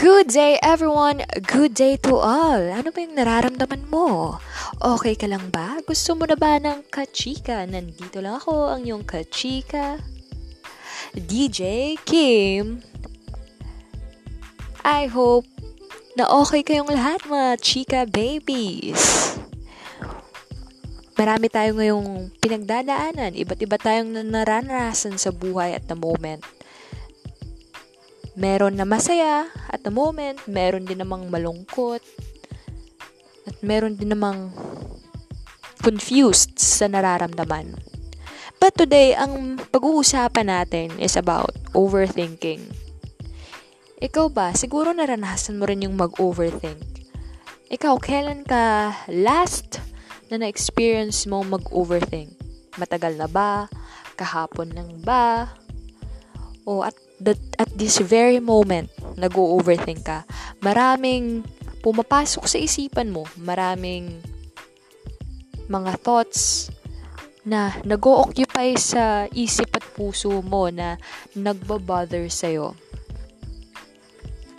Good day everyone! Good day to all! Ano ba yung nararamdaman mo? Okay ka lang ba? Gusto mo na ba ng kachika? Nandito lang ako, ang yung kachika. DJ Kim. I hope na okay kayong lahat mga chika babies. Marami tayo ngayong pinagdadaanan. Iba't iba tayong naranasan sa buhay at the moment meron na masaya at the moment, meron din namang malungkot, at meron din namang confused sa nararamdaman. But today, ang pag-uusapan natin is about overthinking. Ikaw ba, siguro naranasan mo rin yung mag-overthink. Ikaw, kailan ka last na na-experience mo mag-overthink? Matagal na ba? Kahapon lang ba? O at that at this very moment, nag-overthink ka, maraming pumapasok sa isipan mo, maraming mga thoughts na nag-o-occupy sa isip at puso mo na nagbabother sa'yo.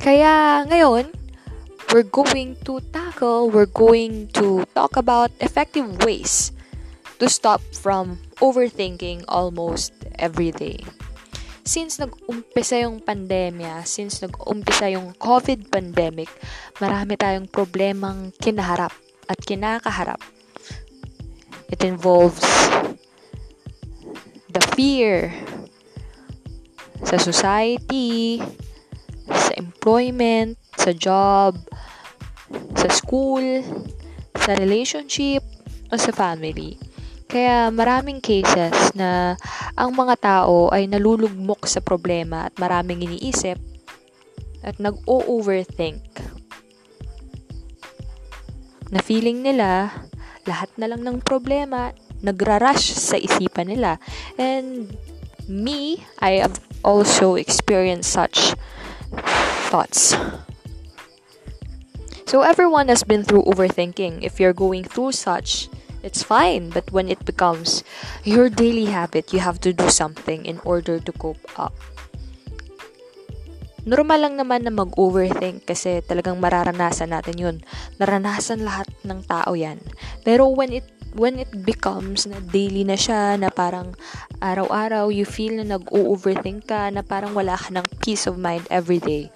Kaya ngayon, we're going to tackle, we're going to talk about effective ways to stop from overthinking almost every day since nag-umpisa yung pandemya, since nag-umpisa yung COVID pandemic, marami tayong problemang kinaharap at kinakaharap. It involves the fear sa society, sa employment, sa job, sa school, sa relationship, o sa family. Kaya maraming cases na ang mga tao ay nalulugmok sa problema at maraming iniisip at nag-o-overthink. Na feeling nila, lahat na lang ng problema, nagra-rush sa isipan nila. And me, I have also experienced such thoughts. So everyone has been through overthinking. If you're going through such, it's fine. But when it becomes your daily habit, you have to do something in order to cope up. Normal lang naman na mag-overthink kasi talagang mararanasan natin yun. Naranasan lahat ng tao yan. Pero when it when it becomes na daily na siya, na parang araw-araw you feel na nag-overthink ka, na parang wala ka ng peace of mind every day,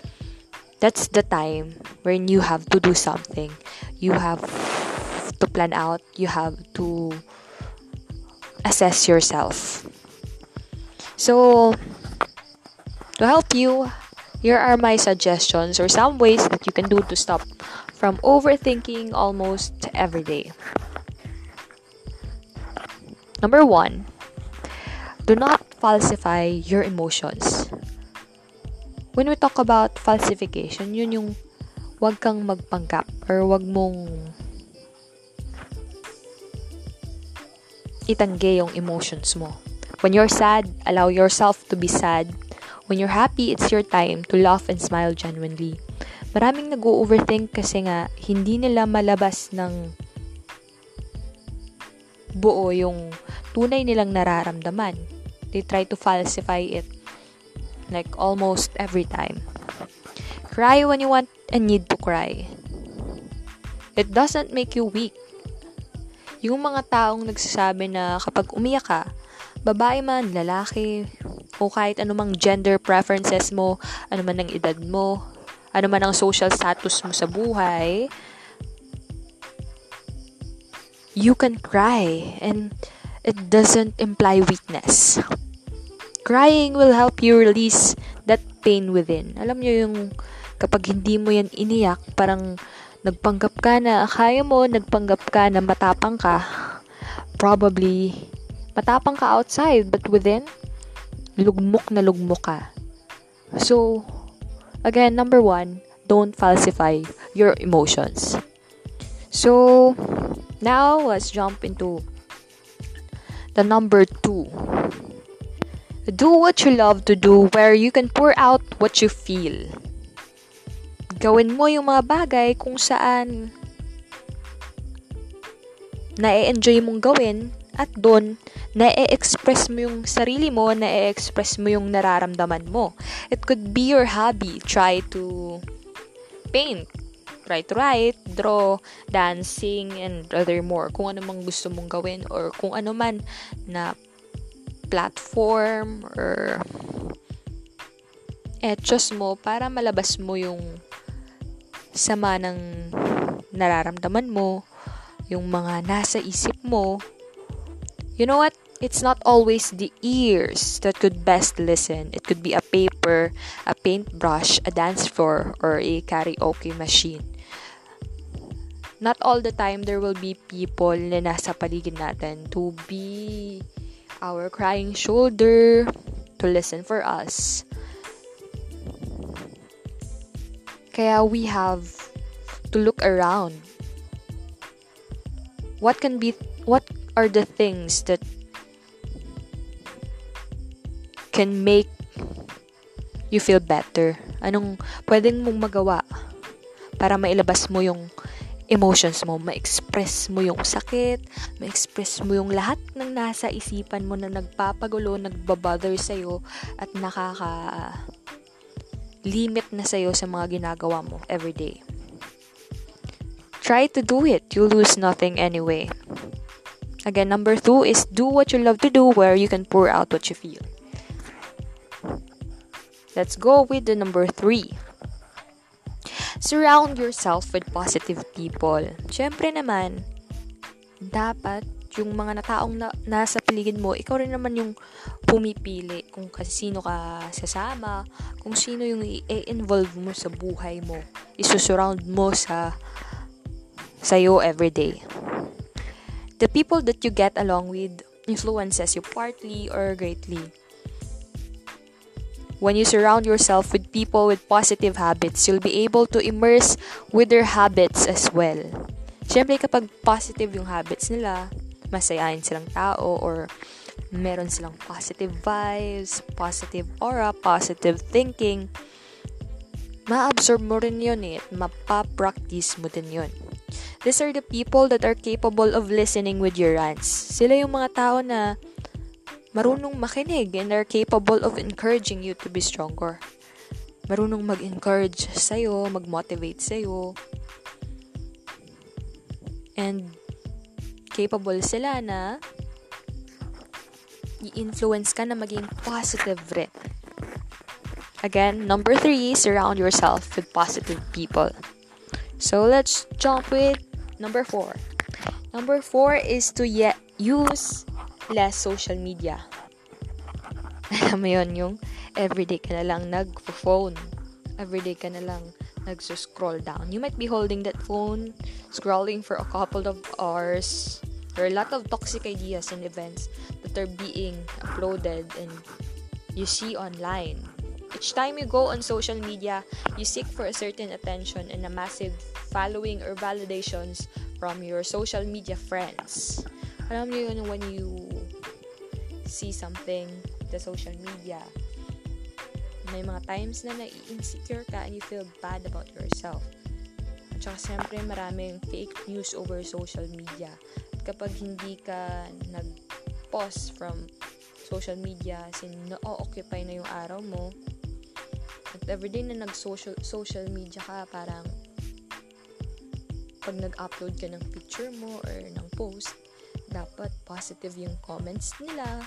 that's the time when you have to do something. You have to plan out, you have to assess yourself. So, to help you, here are my suggestions or some ways that you can do to stop from overthinking almost every day. Number one, do not falsify your emotions. When we talk about falsification, yun yung wag kang magpanggap or wag mong itangge yung emotions mo. When you're sad, allow yourself to be sad. When you're happy, it's your time to laugh and smile genuinely. Maraming nag-overthink kasi nga hindi nila malabas ng buo yung tunay nilang nararamdaman. They try to falsify it like almost every time. Cry when you want and need to cry. It doesn't make you weak yung mga taong nagsasabi na kapag umiyak ka, babae man, lalaki, o kahit anumang gender preferences mo, ano man ang edad mo, ano man ang social status mo sa buhay, you can cry and it doesn't imply weakness. Crying will help you release that pain within. Alam niyo yung kapag hindi mo yan iniyak, parang nagpanggap ka na kaya mo, nagpanggap ka na matapang ka, probably matapang ka outside, but within, lugmok na lugmok ka. So, again, number one, don't falsify your emotions. So, now let's jump into the number two. Do what you love to do where you can pour out what you feel gawin mo yung mga bagay kung saan na-enjoy mong gawin at doon na-express mo yung sarili mo, na-express mo yung nararamdaman mo. It could be your hobby. Try to paint. Try to write, draw, dancing, and other more. Kung ano mang gusto mong gawin or kung ano man na platform or etos mo para malabas mo yung sama ng nararamdaman mo, yung mga nasa isip mo. You know what? It's not always the ears that could best listen. It could be a paper, a paintbrush, a dance floor, or a karaoke machine. Not all the time there will be people na nasa paligid natin to be our crying shoulder, to listen for us. Kaya we have to look around. What can be what are the things that can make you feel better? Anong pwedeng mong magawa para mailabas mo yung emotions mo, ma-express mo yung sakit, ma-express mo yung lahat ng nasa isipan mo na nagpapagulo, nagbabother sa'yo, at nakaka limit na sa'yo sa mga ginagawa mo everyday. Try to do it. You lose nothing anyway. Again, number two is do what you love to do where you can pour out what you feel. Let's go with the number three. Surround yourself with positive people. Siyempre naman, dapat yung mga nataong na, nasa paligid mo, ikaw rin naman yung pumipili kung sino ka sasama, kung sino yung i-involve mo sa buhay mo. Isusurround mo sa sa'yo everyday. The people that you get along with influences you partly or greatly. When you surround yourself with people with positive habits, you'll be able to immerse with their habits as well. Siyempre, kapag positive yung habits nila, masayain silang tao or meron silang positive vibes, positive aura, positive thinking, ma-absorb mo rin yun eh, mapapractice mo din yun. These are the people that are capable of listening with your rants. Sila yung mga tao na marunong makinig and are capable of encouraging you to be stronger. Marunong mag-encourage sa'yo, mag-motivate sa'yo. And capable sila na i-influence ka na maging positive rin. Again, number three, surround yourself with positive people. So let's jump with number four. Number four is to ye- use less social media. Alam mo yun, yung everyday ka na lang nag-phone. Everyday ka na lang nagsuscroll down. You might be holding that phone, scrolling for a couple of hours. There are a lot of toxic ideas and events that are being uploaded and you see online. Each time you go on social media, you seek for a certain attention and a massive following or validations from your social media friends. Alam niyo yun when you see something the social media. May mga times na nai-insecure ka and you feel bad about yourself. At saka siyempre maraming fake news over social media. Kapag hindi ka nag-pause from social media, sin na-occupy na yung araw mo, at everyday na nag-social social media ka, parang pag nag-upload ka ng picture mo or ng post, dapat positive yung comments nila.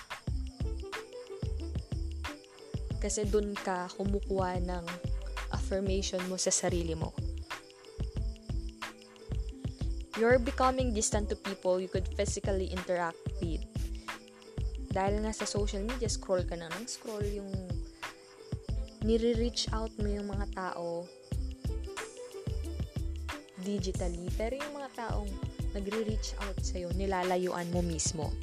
Kasi dun ka kumukuha ng affirmation mo sa sarili mo. You're becoming distant to people you could physically interact with. Dahil nga sa social media, scroll ka na ng scroll yung nire-reach out mo yung mga tao digitally. Pero yung mga taong nagre-reach out sa'yo, nilalayuan mo mismo.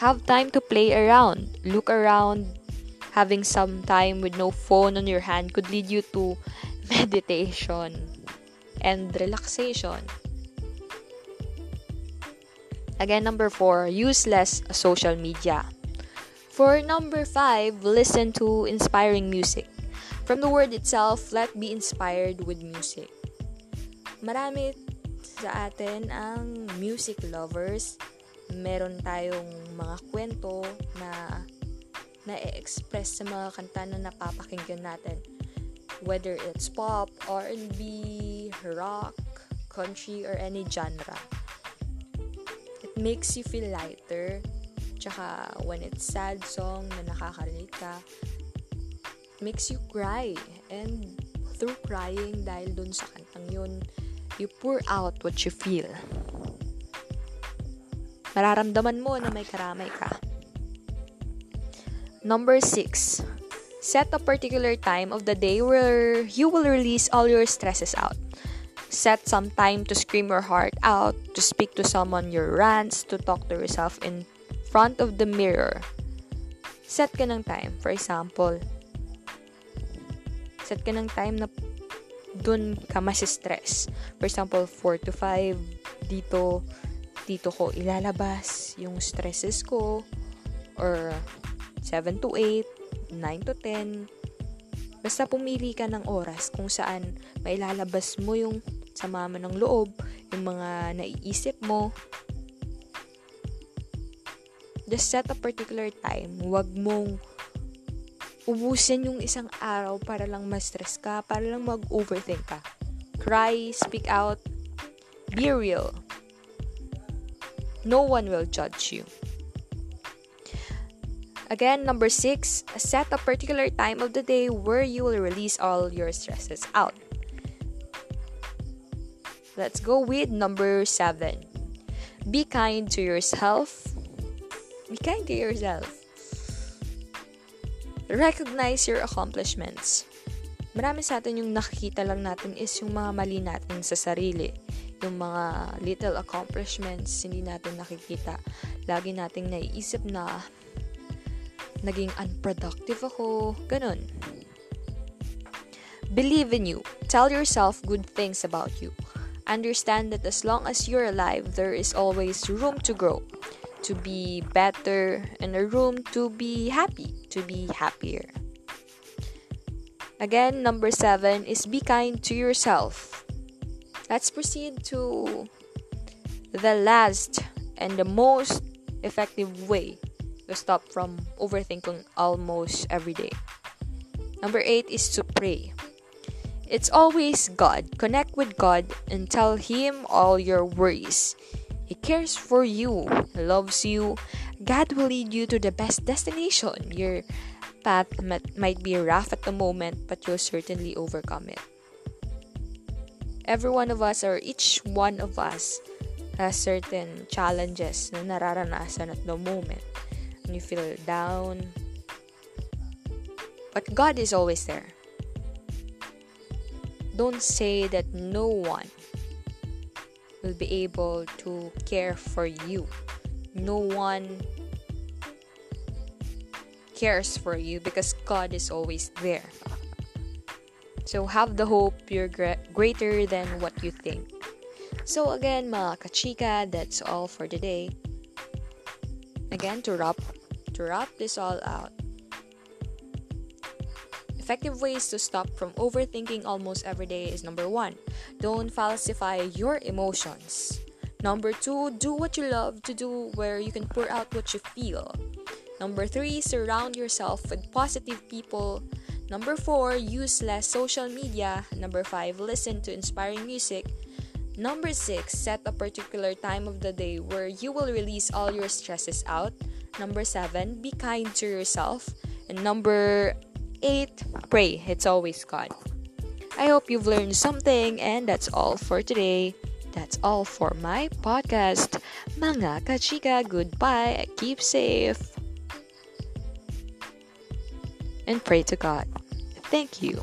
Have time to play around. Look around. Having some time with no phone on your hand could lead you to meditation and relaxation. Again, number four, use less social media. For number five, listen to inspiring music. From the word itself, let be inspired with music. Marami sa atin ang music lovers. Meron tayong mga kwento na na-express sa mga kanta na napapakinggan natin. whether it's pop, R&B, rock, country, or any genre. Makes you feel lighter. Tsaka when it's sad song na nakaka-relate ka, makes you cry. And through crying, dahil dun sa kantang yun, you pour out what you feel. Mararamdaman mo na may karamay ka. Number 6. Set a particular time of the day where you will release all your stresses out. Set some time to scream your heart out, to speak to someone your rants, to talk to yourself in front of the mirror. Set ka ng time. For example, set ka ng time na dun ka stress. For example, 4 to 5, dito, dito ko ilalabas yung stresses ko. Or 7 to 8, 9 to 10. Basta pumili ka ng oras kung saan mailalabas mo yung sama mo ng loob, yung mga naiisip mo. Just set a particular time. Huwag mong ubusin yung isang araw para lang ma-stress ka, para lang mag-overthink ka. Cry, speak out, be real. No one will judge you. Again, number six, set a particular time of the day where you will release all your stresses out. Let's go with number seven. Be kind to yourself. Be kind to yourself. Recognize your accomplishments. Marami sa atin yung nakikita lang natin is yung mga mali natin sa sarili. Yung mga little accomplishments, hindi natin nakikita. Lagi nating naiisip na naging unproductive ako, ganun. Believe in you. Tell yourself good things about you. Understand that as long as you're alive, there is always room to grow, to be better, and a room to be happy, to be happier. Again, number seven is be kind to yourself. Let's proceed to the last and the most effective way to stop from overthinking almost every day. Number eight is to pray. It's always God. Connect with God and tell Him all your worries. He cares for you, loves you. God will lead you to the best destination. Your path might be rough at the moment, but you'll certainly overcome it. Every one of us, or each one of us, has certain challenges na nararanasan at the moment when you feel down. But God is always there. Don't say that no one will be able to care for you. No one cares for you because God is always there. So have the hope you're greater than what you think. So again, mga kachika, that's all for today. Again, to wrap to wrap this all out. Effective ways to stop from overthinking almost every day is number one, don't falsify your emotions. Number two, do what you love to do where you can pour out what you feel. Number three, surround yourself with positive people. Number four, use less social media. Number five, listen to inspiring music. Number six, set a particular time of the day where you will release all your stresses out. Number seven, be kind to yourself. And number eight, pray. It's always God. I hope you've learned something, and that's all for today. That's all for my podcast. Mga kachika, goodbye. Keep safe. And pray to God. Thank you.